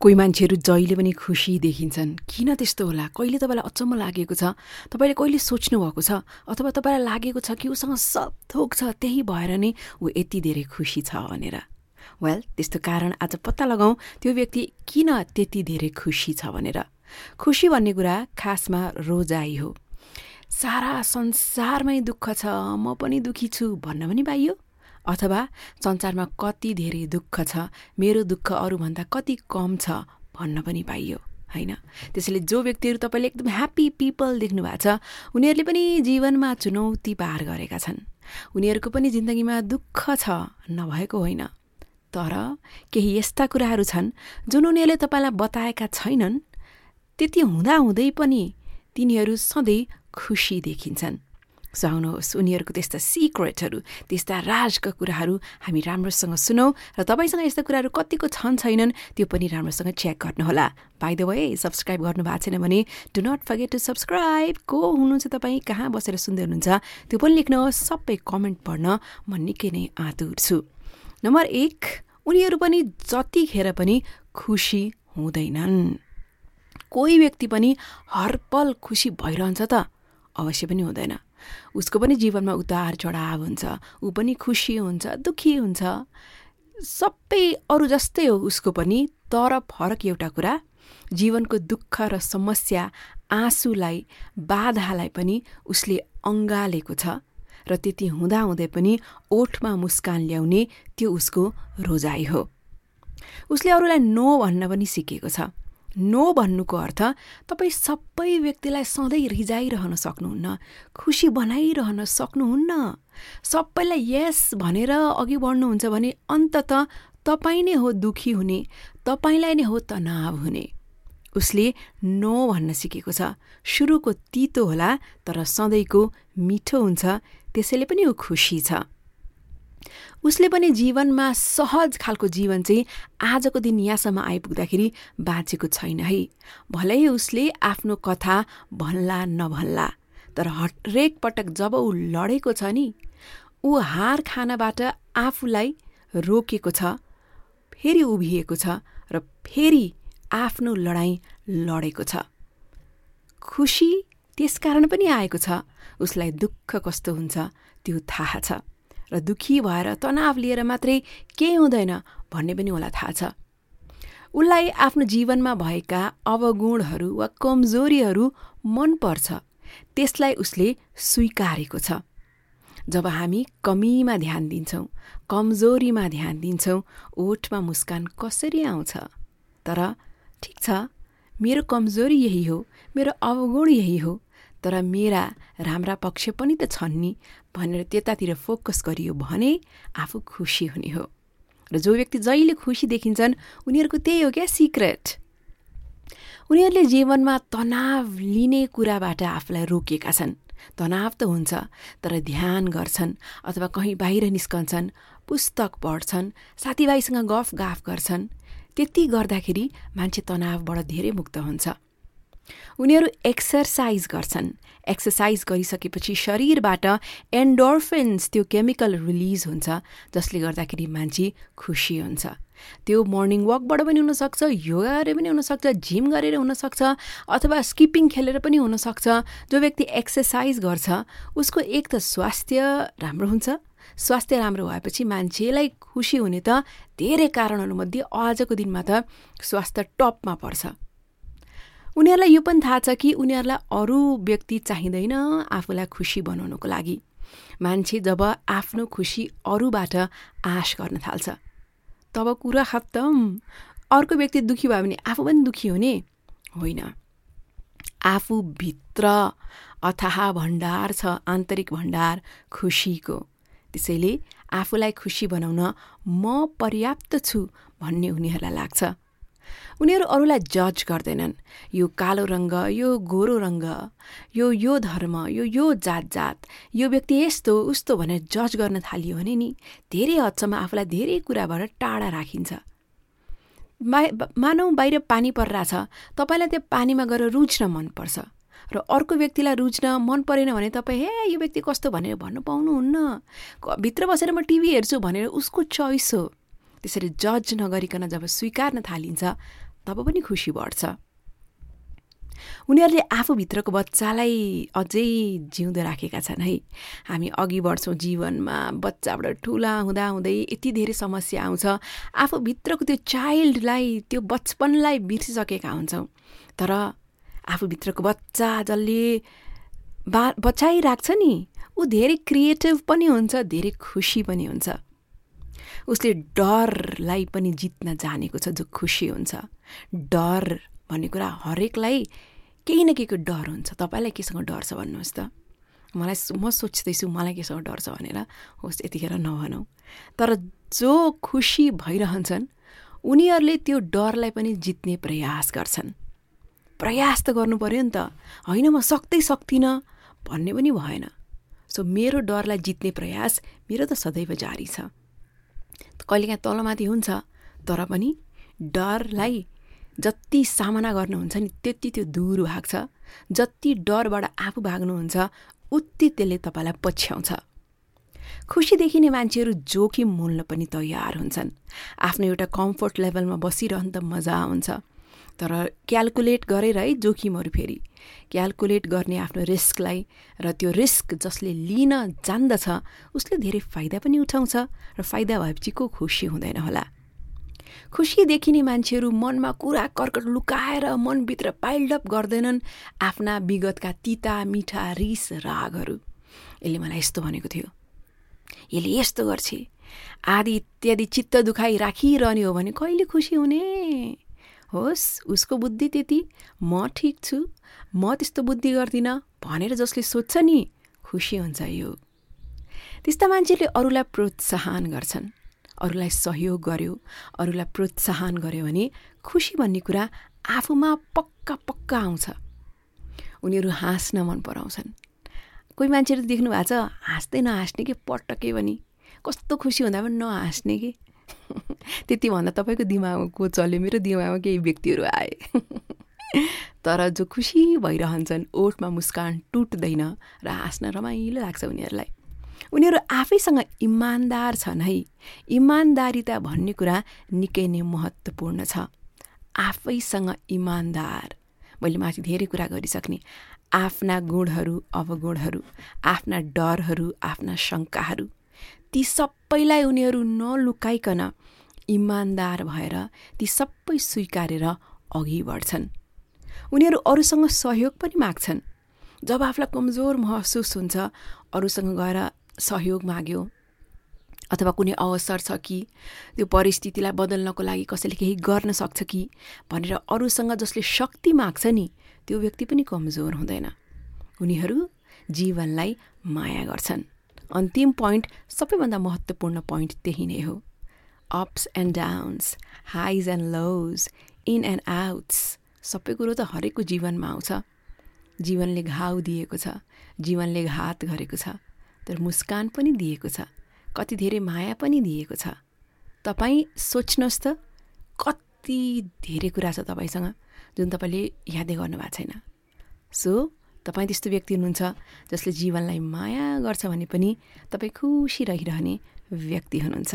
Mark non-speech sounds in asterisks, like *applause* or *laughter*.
कोही मान्छेहरू जहिले पनि खुसी देखिन्छन्। किन त्यस्तो होला? कहिले तपाईँलाई अचम्म लागेको छ? तपाईँले कहिले सोच्नु भएको छ? अथवा तपाईँलाई लागेको छ कि उसँग सब थोक छ त्यही भएर नै ऊ यति धेरै खुसी छ भनेर। वेल त्यस्तो कारण आज पत्ता लगाउँ त्यो व्यक्ति किन त्यति धेरै खुसी छ भनेर। खुसी भन्ने कुरा खासमा रोजाइ हो। सारा संसारमै दुःख छ म पनि दुःखी छु भन्न पनि पाइयो। अथवा संसारमा कति धेरै दुःख छ मेरो दुःख अरूभन्दा कति कम छ भन्न पनि पाइयो होइन? त्यसैले जो व्यक्तिहरू तपाईँले एकदम ह्याप्पी पिपल देख्नु भएको छ उनीहरूले पनि जीवनमा चुनौती पार गरेका छन्। उनीहरूको पनि जिन्दगीमा दुःख छ नभएको होइन। तर केही यस्ता कुराहरू छन् जुन उनीहरूले तपाईँलाई बताएका छैनन् त्यति हुँदाहुँदै पनि तिनीहरू सधैँ खुसी देखिन्छन्। सो आउनुहोस् उनीहरूको त्यस्ता सिक्रेटहरू त्यस्ता राजका कुराहरू हामी राम्रोसँग सुनौँ र तपाईँसँग यस्ता कुराहरू कतिको छन् छैनन् त्यो पनि राम्रोसँग चेक गर्नुहोला। बाई द वे सब्सक्राइब गर्नु भएको छैन भने do not forget to subscribe को हुनुहुन्छ तपाईँ? कहाँ बसेर सुन्दै हुनुहुन्छ? त्यो पनि लेख्नुहोस् सबै कमेन्ट पढ्न म निकै नै आतुर छु। नम्बर एक उनीहरू पनि जतिखेर पनि खुसी हुँदैनन्। कोही व्यक्ति पनि हरपल खुसी भइरहन्छ त। अवश्य पनि हुँदैन। उसको पनि जीवनमा उतार चढाव हुन्छ ऊ पनि खुसी हुन्छ दुःखी हुन्छ। सबै अरू जस्तै हो उसको पनि तर फरक एउटा कुरा जीवनको दुःख र समस्या आँसुलाई बाधालाई पनि उसले अँगालेको छ र त्यति हुँदाहुँदै पनि ओठमा मुस्कान ल्याउने त्यो उसको रोजाइ हो। उसले अरूलाई नो भन्न पनि सिकेको छ। नो भन्नुको अर्थ तपाईँ सबै व्यक्तिलाई सधैँ रिजाइरहन सक्नुहुन्न खुसी बनाइरहन सक्नुहुन्न। सबैलाई यस भनेर अघि बढ्नुहुन्छ भने अन्तत तपाईँ नै हो दुखी हुने तपाईँलाई नै हो तनाव हुने। उसले नो भन्न सिकेको छ। सुरुको तितो होला तर सधैँको मिठो हुन्छ त्यसैले पनि ऊ खुसी छ। उसले पनि जीवनमा सहज खालको जीवन चाहिँ आजको दिन यहाँसम्म आइपुग्दाखेरि बाँचेको छैन है। भलै उसले आफ्नो कथा भन्ला नभन्ला तर हरेक पटक जब ऊ लडेको छ नि ऊ हार खानबाट आफूलाई रोकेको छ फेरि उभिएको छ र फेरि आफ्नो लडाइँ लडेको छ। खुसी त्यसकारण पनि आएको छ उसलाई दुःख कस्तो हुन्छ त्यो थाहा छ। र दुखी भएर तनाव लिएर मात्रै केही हुँदैन भन्ने पनि उसलाई थाहा छ। उसलाई आफ्नो जीवनमा भएका अवगुणहरू वा कमजोरीहरू मनपर्छ। त्यसलाई उसले स्वीकारेको छ। जब हामी कमीमा ध्यान दिन्छौँ कमजोरीमा ध्यान दिन्छौँ ओठमा मुस्कान कसरी आउँछ? तर ठिक छ मेरो कमजोरी यही हो मेरो अवगुण यही हो तर मेरा राम्रा पक्ष पनि त छन् नि भनेर त्यतातिर फोकस गरियो भने आफू खुसी हुने हो। र जो व्यक्ति जहिले खुसी देखिन्छन् उनीहरूको त्यही हो क्या सिक्रेट। उनीहरूले जीवनमा तनाव लिने कुराबाट आफूलाई रोकेका छन्। तनाव त हुन्छ तर ध्यान गर्छन् अथवा कहीँ बाहिर निस्कन्छन् पुस्तक पढ्छन् साथीभाइसँग गफ गाफ गर्छन्। त्यति गर्दाखेरि मान्छे तनावबाट धेरै मुक्त हुन्छ। उनीहरू एक्सर्साइज गर्छन्। एक्सर्साइज गरिसकेपछि शरीरबाट एन्डोर्फिन्स त्यो केमिकल रिलिज हुन्छ जसले गर्दाखेरि मान्छे खुसी हुन्छ। त्यो मर्निङ वकबाट पनि हुनसक्छ योगा गरेर पनि हुनसक्छ जिम गरेर हुनसक्छ अथवा स्किपिङ खेलेर पनि हुनसक्छ। जो व्यक्ति एक्सर्साइज गर्छ उसको एक त स्वास्थ्य राम्रो हुन्छ। स्वास्थ्य राम्रो भएपछि मान्छेलाई खुसी हुने त धेरै कारणहरूमध्ये आजको दिनमा त स्वास्थ्य टपमा पर्छ। उनीहरूलाई यो पनि थाहा छ कि उनीहरूलाई अरू व्यक्ति चाहिँदैन आफूलाई खुसी बनाउनुको लागि। मान्छे जब आफ्नो खुसी अरूबाट आश गर्न थाल्छ तब कुरा खत्तम। अर्को व्यक्ति दुःखी भयो भने आफू पनि दुःखी हुने? होइन। आफूभित्र अथाह भण्डार छ आन्तरिक भण्डार खुसीको। त्यसैले आफूलाई खुसी बनाउन म पर्याप्त छु भन्ने उनीहरूलाई लाग्छ। उनीहरू अरूलाई जज गर्दैनन्। यो कालो रङ्ग यो गोरो रङ्ग यो यो धर्म यो यो जात जात यो व्यक्ति यस्तो उस्तो भनेर जज गर्न थालियो भने नि धेरै हदसम्म आफूलाई धेरै कुराबाट टाढा राखिन्छ। मानौ बाहिर पानी परिरहेछ तपाईँलाई त्यो पानीमा गएर रुच्न मनपर्छ र अर्को व्यक्तिलाई रुच्न मन परेन भने तपाईँ हे यो व्यक्ति कस्तो? भनेर भन्नु पाउनुहुन्न। भित्र बसेर म टिभी हेर्छु भनेर उसको चोइस हो। त्यसरी जज नगरिकन जब स्वीकार्न थालिन्छ तब पनि खुसी बढ्छ। उनीहरूले आफूभित्रको बच्चालाई अझै जिउँदो राखेका छन् है। हामी अघि बढ्छौँ जीवनमा बच्चाबाट ठुला हुँदा हुँदै यति धेरै समस्या आउँछ। आफूभित्रको त्यो चाइल्डलाई त्यो बचपनलाई बिर्सिसकेका हुन्छौँ। तर आफूभित्रको बच्चा जसले बा बचाइराख्छ नि ऊ धेरै क्रिएटिभ पनि हुन्छ धेरै खुसी पनि हुन्छ। उसले डरलाई पनि जित्न जानेको छ जो खुसी हुन्छ। डर भन्ने कुरा हरेकलाई केही न केहीको डर हुन्छ। तपाईँलाई केसँग डर छ भन्नुहोस् त। मलाई म सोच्दैछु मलाई केसँग डर छ भनेर। होस् यतिखेर नभनौँ। तर जो खुसी भइरहन्छन् उनीहरूले त्यो डरलाई पनि जित्ने प्रयास गर्छन्। प्रयास त गर्नु पऱ्यो नि त। होइन म सक्दै सक्दिनँ भन्ने पनि भएन। सो मेरो डरलाई जित्ने प्रयास मेरो त सदैव जारी छ। कहिलेकाहीँ तलमाथि हुन्छ तर पनि डरलाई जति सामना गर्नुहुन्छ नि त्यति त्यो दूर भाग्छ। जति डरबाट आफू भाग्नुहुन्छ उति त्यसले तपाईँलाई पछ्याउँछ। खुसी देखिने मान्छेहरू जोखिम मोल्न पनि तयार हुन्छन्। आफ्नो एउटा कम्फोर्ट लेभलमा बसिरहनु त मजा आउँछ। तर क्यालकुलेट गरेर है जोखिमहरू फेरि। क्यालकुलेट गर्ने आफ्नो रिस्कलाई र त्यो रिस्क जसले लिन जान्दछ उसले धेरै फाइदा पनि उठाउँछ र फाइदा भएपछि को खुसी हुँदैन होला। खुसी देखिने मान्छेहरू मनमा कुरा कर्कट लुकाएर मनभित्र पाइल्डअप गर्दैनन् आफ्ना विगतका तिता मिठा रिस रागहरू। यसले मलाई यस्तो भनेको थियो। यसले यस्तो गर्छ। आदि इत्यादि चित्त दुखाइ राखिरहने हो भने कहिले खुसी हुने? होस् उसको बुद्धि त्यति म ठिक छु म त्यस्तो बुद्धि गर्दिनँ भनेर जसले सोध्छ नि खुसी हुन्छ यो। त्यस्ता मान्छेले अरूलाई प्रोत्साहन गर्छन्। अरूलाई सहयोग गर्यो अरूलाई प्रोत्साहन गर्यो भने खुसी भन्ने कुरा आफूमा पक्का पक्का आउँछ। उनीहरू हाँस्न मन पराउँछन्। कोही मान्छेहरू देख्नु भएको छ हाँस्दै नहाँस्ने कि पटक्कै पनि। कस्तो खुसी हुँदा पनि नहाँस्ने कि? त्यति भन्दा तपाईँको दिमागमा को चल्यो मेरो दिमागमा केही व्यक्तिहरू आए। *laughs* तर जो खुसी भइरहन्छन् ओठमा मुस्कान टुट्दैन र हाँस्न रमाइलो लाग्छ उनीहरूलाई। उनीहरू आफैसँग इमान्दार छन् है। इमान्दारिता भन्ने कुरा निकै नै महत्त्वपूर्ण छ। आफैसँग इमान्दार। मैले माथि धेरै कुरा गरिसक्ने। आफ्ना गुणहरू अवगुणहरू आफ्ना डरहरू आफ्ना शङ्काहरू ती सबैलाई उनीहरू नलुकाइकन इमान्दार भएर ती सबै स्वीकारेर अघि बढ्छन्। उनीहरू अरूसँग सहयोग पनि माग्छन्। जब आफूलाई कमजोर महसुस हुन्छ अरूसँग गएर सहयोग माग्यो अथवा कुनै अवसर छ कि त्यो परिस्थितिलाई बदल्नको लागि कसैले केही गर्न सक्छ कि भनेर अरूसँग जसले शक्ति माग्छ नि त्यो व्यक्ति पनि कमजोर हुँदैन। उनीहरू जीवनलाई माया गर्छन्। अन्तिम पोइन्ट सबैभन्दा महत्त्वपूर्ण पोइन्ट त्यही नै हो। Ups and downs highs and lows in and outs सबै कुरो त हरेकको जीवनमा आउँछ। जीवनले घाउ दिएको छ। जीवनले घात गरेको छ। तर मुस्कान पनि दिएको छ। कति धेरै माया पनि दिएको छ। तपाईँ सोच्नुहोस् त कति धेरै कुरा छ तपाईँसँग जुन तपाईँले यादै गर्नुभएको छैन। सो तपाईँ त्यस्तो व्यक्ति हुनुहुन्छ जसले जीवनलाई माया गर्छ भने पनि तपाईँ खुसी रहिरहने व्यक्ति हुनुहुन्छ।